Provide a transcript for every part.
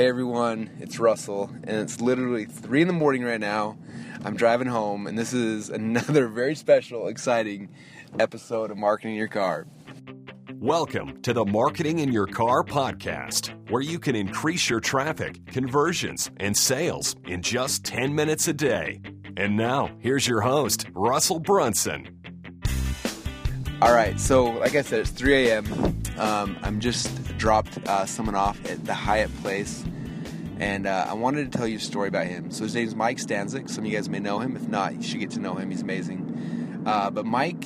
Hey everyone, it's Russell, and it's literally 3 in the morning right now. I'm driving home, and this is another very special, exciting episode of Marketing Your Car. Welcome to the Marketing in Your Car podcast, where you can increase your traffic, conversions, and sales in just 10 minutes a day. And now, here's your host, Russell Brunson. All right, so like I said, it's 3 a.m. Um, I'm just dropped uh, someone off at the Hyatt Place, and uh, I wanted to tell you a story about him. So his name's Mike Stazyk. Some of you guys may know him. If not, you should get to know him. He's amazing. Uh, but Mike,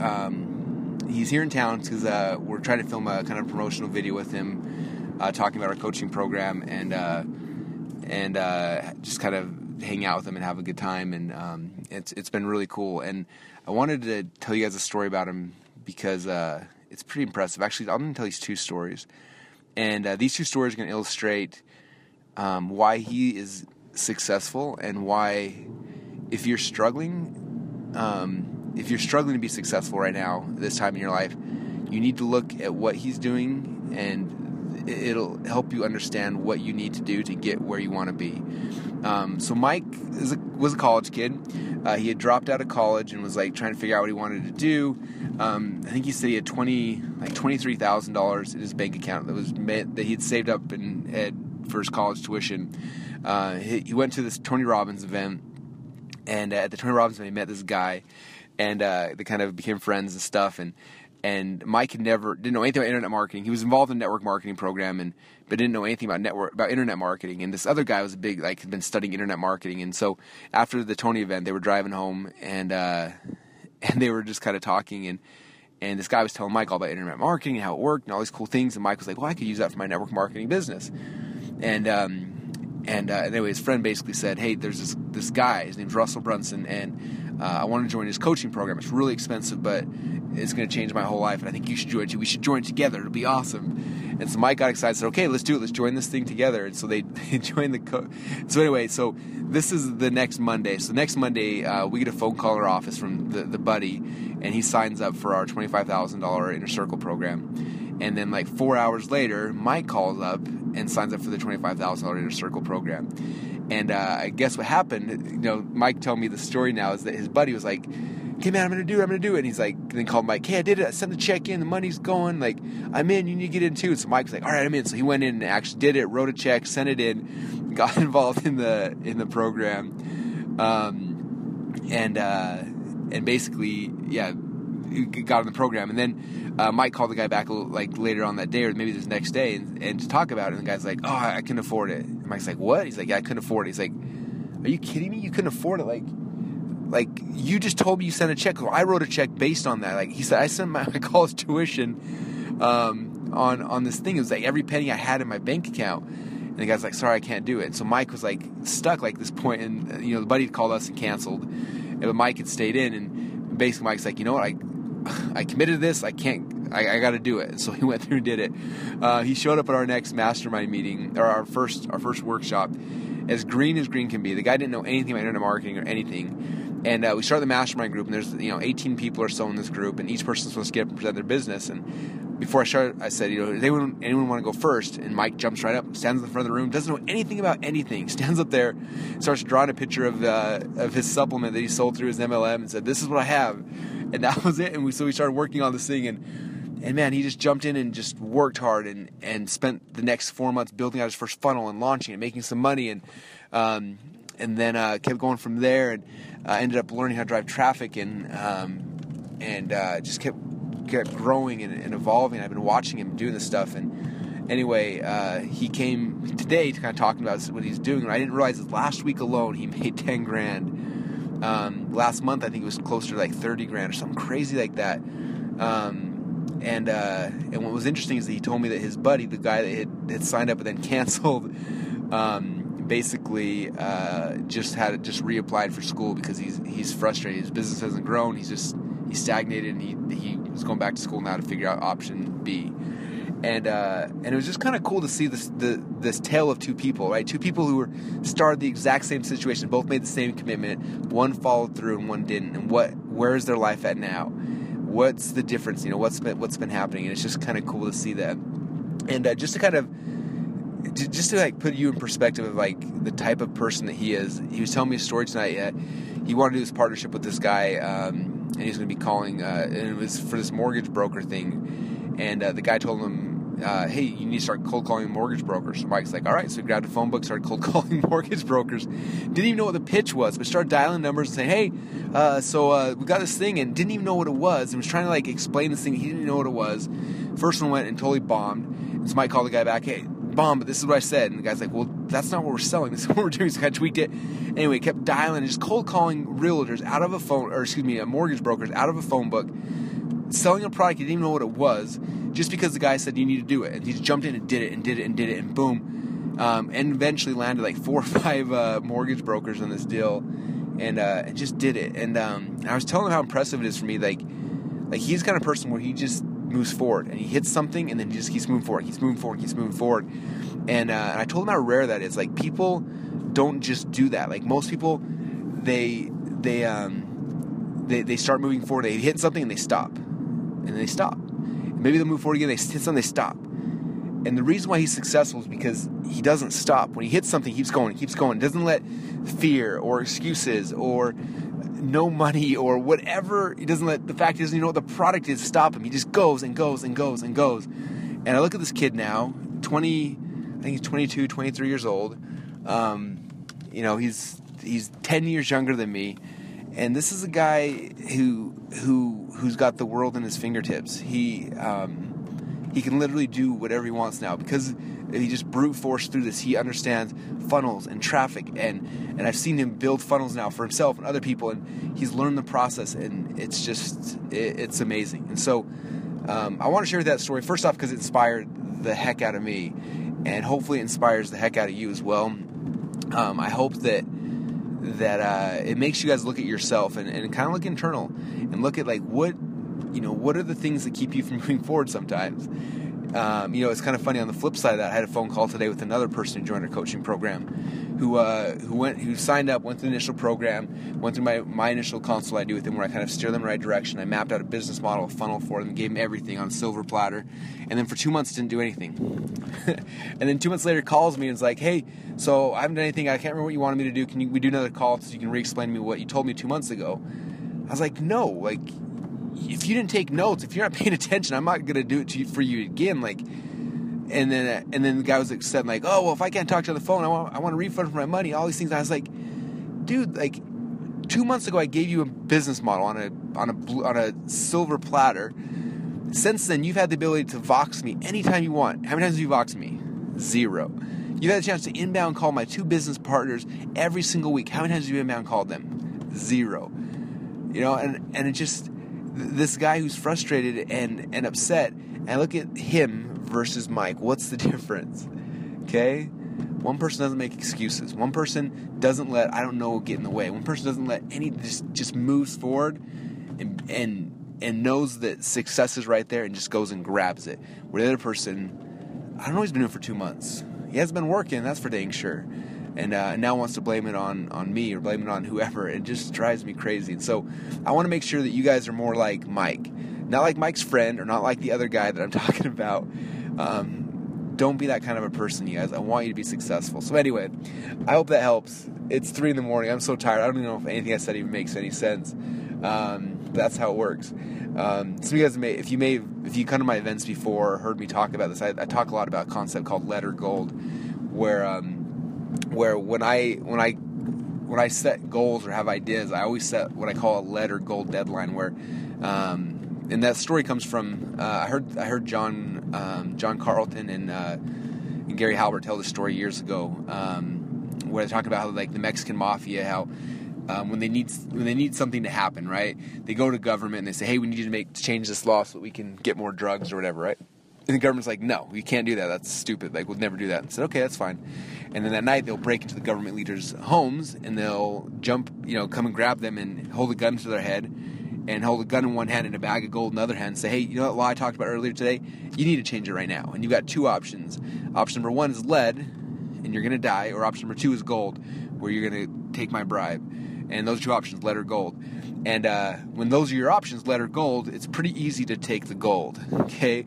um, he's here in town because uh, we're trying to film a kind of promotional video with him, uh, talking about our coaching program and uh, and just kind of hang out with him and have a good time. And um, it's it's been really cool. And I wanted to tell you guys a story about him because it's pretty impressive. Actually, I'm going to tell you two stories, and uh, these two stories are going to illustrate um, why he is successful and why, if you're struggling, um, if you're struggling to be successful right now, this time in your life, you need to look at what he's doing and it'll help you understand what you need to do to get where you want to be. Um, so Mike a, was a college kid. Uh, he had dropped out of college and was like trying to figure out what he wanted to do. Um, I think he said he had twenty, like twenty three thousand dollars in his bank account that was that he had saved up and had for his college tuition. Uh, he, he, went to this Tony Robbins event, and uh, at the Tony Robbins event, he met this guy, and uh, they kind of became friends and stuff. And and Mike never didn't know anything about internet marketing. He was involved in a network marketing program and but didn't know anything about network about internet marketing. And this other guy was a big like had been studying internet marketing. And so after the Tony event, they were driving home and uh, and they were just kind of talking and and this guy was telling Mike all about internet marketing and how it worked and all these cool things. And Mike was like, "Well, I could use that for my network marketing business." And um, and uh, anyway, his friend basically said, "Hey, there's this this guy. His name's Russell Brunson, and uh, I want to join his coaching program. It's really expensive, but it's going to change my whole life, and I think you should join too. We should join together. It'll be awesome." And so Mike got excited. Said, "Okay, let's do it. Let's join this thing together." And so they, they joined the. Co- so anyway, so this is the next Monday. So next Monday, uh, we get a phone call in our office from the the buddy, and he signs up for our twenty five thousand dollar inner circle program. And then, like four hours later, Mike calls up and signs up for the $25,000 Inner Circle program. And uh, I guess what happened, you know, Mike told me the story now is that his buddy was like, "Okay, man, I'm gonna do it. I'm gonna do it." And he's like, then called Mike, "Hey, I did it. I sent the check in. The money's going. Like, I'm in. You need to get in too." So Mike's like, "All right, I'm in." So he went in and actually did it. Wrote a check, sent it in, got involved in the in the program, um, and uh, and basically, yeah, got on the program. And then uh, Mike called the guy back like later on that day, or maybe the next day, and, and to talk about it. And the guy's like, "Oh, I, couldn't afford it." And Mike's like, "What?" He's like, "Yeah, I couldn't afford it." He's like, "Are you kidding me? You couldn't afford it? Like." Like you just told me you sent a check. Well, I wrote a check based on that. Like he said, I sent my, college tuition um, on on this thing. It was like every penny I had in my bank account. And the guy's like, "Sorry, I can't do it." So Mike was like stuck like this point, and you know the buddy called us and canceled, but Mike had stayed in, and basically Mike's like, "You know what? I I committed to this. I can't. I, I got to do it. So he went through and did it. Uh, he showed up at our next mastermind meeting or our first our first workshop, as green as green can be. The guy didn't know anything about internet marketing or anything. And uh, we started the mastermind group, and there's you know 18 people or so in this group, and each person's supposed to get up and present their business. And before I started, I said, you know, does anyone, anyone want to go first? And Mike jumps right up, stands in the front of the room, doesn't know anything about anything, stands up there, starts drawing a picture of uh, of his supplement that he sold through his MLM, and said, "This is what I have." And that was it. And we so we started working on this thing, and and man, he just jumped in and just worked hard and and spent the next four months building out his first funnel and launching it, making some money, and um, and then uh, kept going from there, and uh, ended up learning how to drive traffic, and um, and uh, just kept kept growing and, and, evolving. I've been watching him doing this stuff, and anyway, uh, he came today to kind of talking about what he's doing. And I didn't realize that last week alone he made ten grand um, last month, I think it was closer to like 30 grand or something crazy like that. Um, and uh, and what was interesting is that he told me that his buddy, the guy that had, had signed up and then canceled, um, basically uh, just had just reapplied for school because he's he's frustrated. His business hasn't grown. He's just he's stagnated, and he he was going back to school now to figure out option B and uh, and it was just kind of cool to see this the, this tale of two people, right? Two people who were started the exact same situation, both made the same commitment. One followed through and one didn't. And what where is their life at now? What's the difference? You know, what's been what's been happening? And it's just kind of cool to see that. And uh, just to kind of just to like put you in perspective of like the type of person that he is. He was telling me a story tonight. Yeah, he wanted to do this partnership with this guy, um, and he's going to be calling. Uh, and it was for this mortgage broker thing. And uh, the guy told him, uh, "Hey, you need to start cold calling mortgage brokers." So Mike's like, "All right." So he grabbed a phone book, started cold calling mortgage brokers. Didn't even know what the pitch was, but started dialing numbers and saying, "Hey, uh, so uh, we got this thing," and didn't even know what it was. And was trying to like explain this thing. He didn't know what it was. First one went and totally bombed. And so Mike called the guy back, "Hey." Bomb, but this is what I said. And the guy's like, Well, that's not what we're selling. This is what we're doing. So I tweaked it. Anyway, kept dialing and just cold calling realtors out of a phone, or excuse me, a mortgage brokers out of a phone book, selling a product he didn't even know what it was, just because the guy said you need to do it. And he just jumped in and did it and did it and did it and boom. Um, and eventually landed like four or five uh, mortgage brokers on this deal and, uh, just did it. And um, I was telling him how impressive it is for me. Like, like he's kind of person where he just moves forward and he hits something and then he just keeps moving forward, keeps moving forward, keeps moving forward. And, uh, and I told him how rare that is. Like people don't just do that. Like most people, they they um, they they start moving forward. They hit something and they stop, and then they stop. Maybe they'll move forward again. They hit something, they stop. And the reason why he's successful is because he doesn't stop. When he hits something, he keeps going, he keeps going. Doesn't let fear or excuses or no money or whatever. He doesn't let the fact doesn't even know what the product is stop him. He just goes and goes and goes and goes. And I look at this kid now, 20, I think he's 22, 23 years old. Um, you know, he's he's 10 years younger than me. And this is a guy who who who's got the world in his fingertips. He um, he can literally do whatever he wants now because he just brute force through this. He understands funnels and traffic, and and I've seen him build funnels now for himself and other people, and he's learned the process, and it's just it, it's amazing. And so um, I want to share that story first off because it inspired the heck out of me, and hopefully it inspires the heck out of you as well. Um, I hope that that uh, it makes you guys look at yourself and, and kind of look internal and look at like what you know what are the things that keep you from moving forward sometimes um, you know it's kind of funny on the flip side of that i had a phone call today with another person who joined our coaching program who uh, who went who signed up went through the initial program went through my, my initial consult i do with them where i kind of steer them in the right direction. I mapped out a business model a funnel for them gave them everything on a silver platter and then for two months didn't do anything. And then two months later calls me and is like hey so i haven't done anything. I can't remember what you wanted me to do. Can you, we do another call so you can re-explain to me what you told me two months ago. I was like no like if you didn't take notes if you're not paying attention i'm not to do it you, for you again like and then and then the guy was like, said like oh well if i can't talk to you on the phone i want, I want a refund for my money all these things i was like dude like two months ago i gave you a business model on a on a blue, on a silver platter since then, you've had the ability to Vox me anytime you want. How many times have you Voxed me? Zero. You've had a chance to inbound call my two business partners every single week. How many times have you inbound called them? Zero. You know, and, and it just, this guy who's frustrated and, and upset, and look at him versus Mike. What's the difference? Okay? One person doesn't make excuses. One person doesn't let I don't know get in the way. One person doesn't let any just just moves forward and and and knows that success is right there and just goes and grabs it. Where the other person, I don't know, he's been doing it for two months. He has been working, that's for dang sure. And uh, now wants to blame it on, on me or blame it on whoever. It just drives me crazy. And so I want to make sure that you guys are more like Mike. Not like Mike's friend or not like the other guy that I'm talking about. Um, don't be that kind of a person, you guys. I want you to be successful. So, anyway, I hope that helps. It's 3 in the morning. I'm so tired. I don't even know if anything I said even makes any sense. Um, that's how it works. Um, some of you guys may, if you may, if you come to my events before, heard me talk about this, I, I, talk a lot about a concept called lead or gold, where um, where when I when I when I set goals or have ideas, I always set what I call a lead or gold deadline. Where um, and that story comes from uh, I heard I heard John um, John Carlton and, uh, and Gary Halbert tell the story years ago, um, where they talk about how like the Mexican mafia how um, when they need when they need something to happen, right? They go to government and they say, "Hey, we need you to make to change this law so that we can get more drugs or whatever," right? And the government's like, "No, you can't do that. That's stupid. Like, we'll never do that." And said, "Okay, that's fine." And then that night they'll break into the government leaders' homes and they'll jump, you know, come and grab them and hold a gun to their head and hold a gun in one hand and a bag of gold in the other hand and say, hey, you know that law I talked about earlier today? You need to change it right now. And you've got two options. Option number one is lead, and you're going to die, or option number two is gold, where you're going to take my bribe and those two options, lead or gold. And uh, when those are your options, lead or gold, it's pretty easy to take the gold. Okay,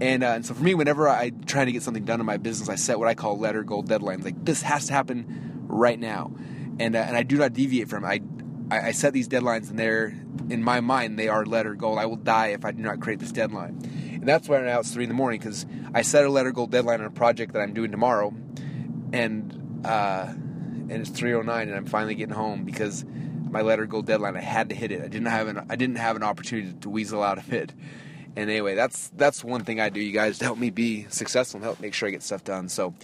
and, uh, and so for me, whenever I try to get something done in my business, I set what I call lead or gold deadlines. Like this has to happen right now, and uh, and I do not deviate from. It. I, I set these deadlines, and they're in my mind they are lead or gold. I will die if I do not create this deadline, and that's why now it's three in the morning because I set a lead or gold deadline on a project that I'm doing tomorrow, and uh, and it's 3:09, and I'm finally getting home because my lead or gold deadline. I had to hit it. I didn't have an I didn't have an opportunity to weasel out of it. And anyway, that's that's one thing I do, you guys, to help me be successful and help make sure I get stuff done. So,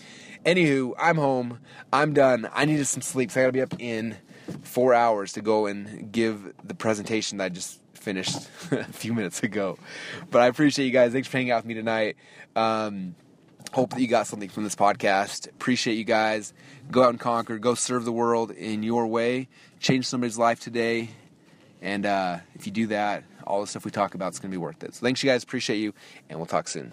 anywho, I'm home. I'm done. I needed some sleep, so I got to be up in four hours to go and give the presentation that I just finished a few minutes ago. But I appreciate you guys. Thanks for hanging out with me tonight. Um, hope that you got something from this podcast. Appreciate you guys. Go out and conquer. Go serve the world in your way. Change somebody's life today. And uh, if you do that, all the stuff we talk about is going to be worth it. So thanks, you guys. Appreciate you, and we'll talk soon.